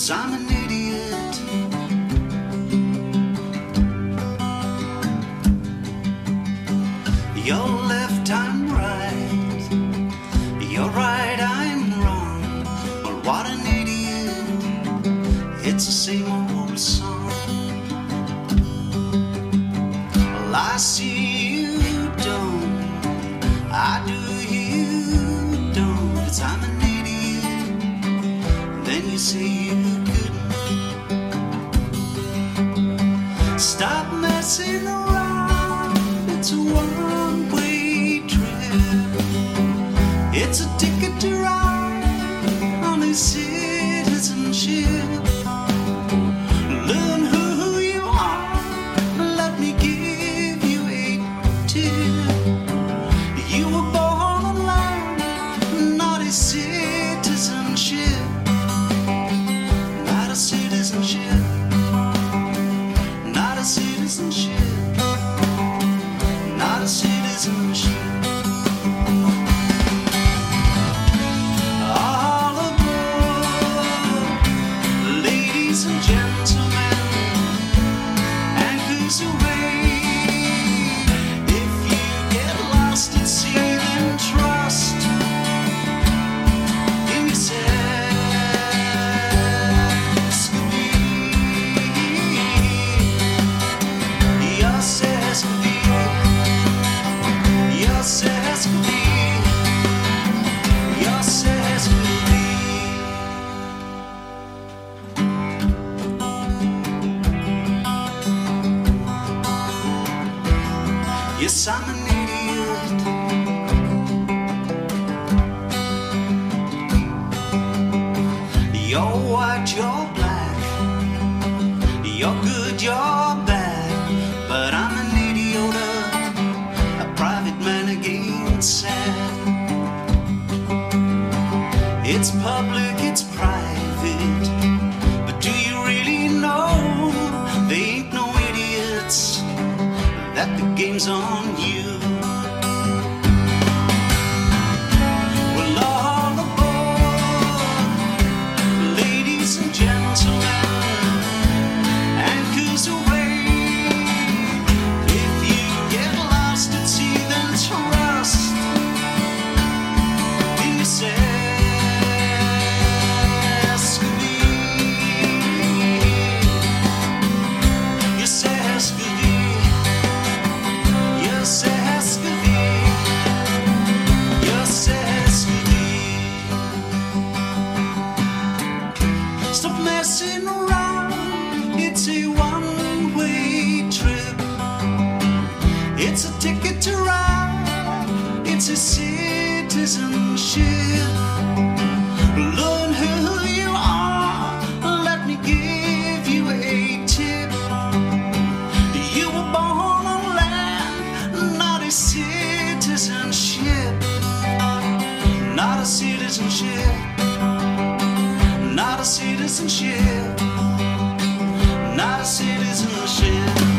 Cause I'm an idiot. You're left, I'm right. You're right, I'm wrong. Well, what an idiot. It's the same old song. Well, I see you don't. I do, you don't. Cause I'm an idiot. Then you say you It's a one way trip. It's a ticket to ride on a citizenship. Yes, I'm an idiot. You're white, you're black. You're good, you're bad. But I'm an idiot, a private man again sad. It's public, game's on you. It's a ticket to ride. It's a citizenship. Learn who you are. Let me give you a tip. You were born on land, not a citizenship. Not a citizenship. Not a citizenship. Not a citizenship.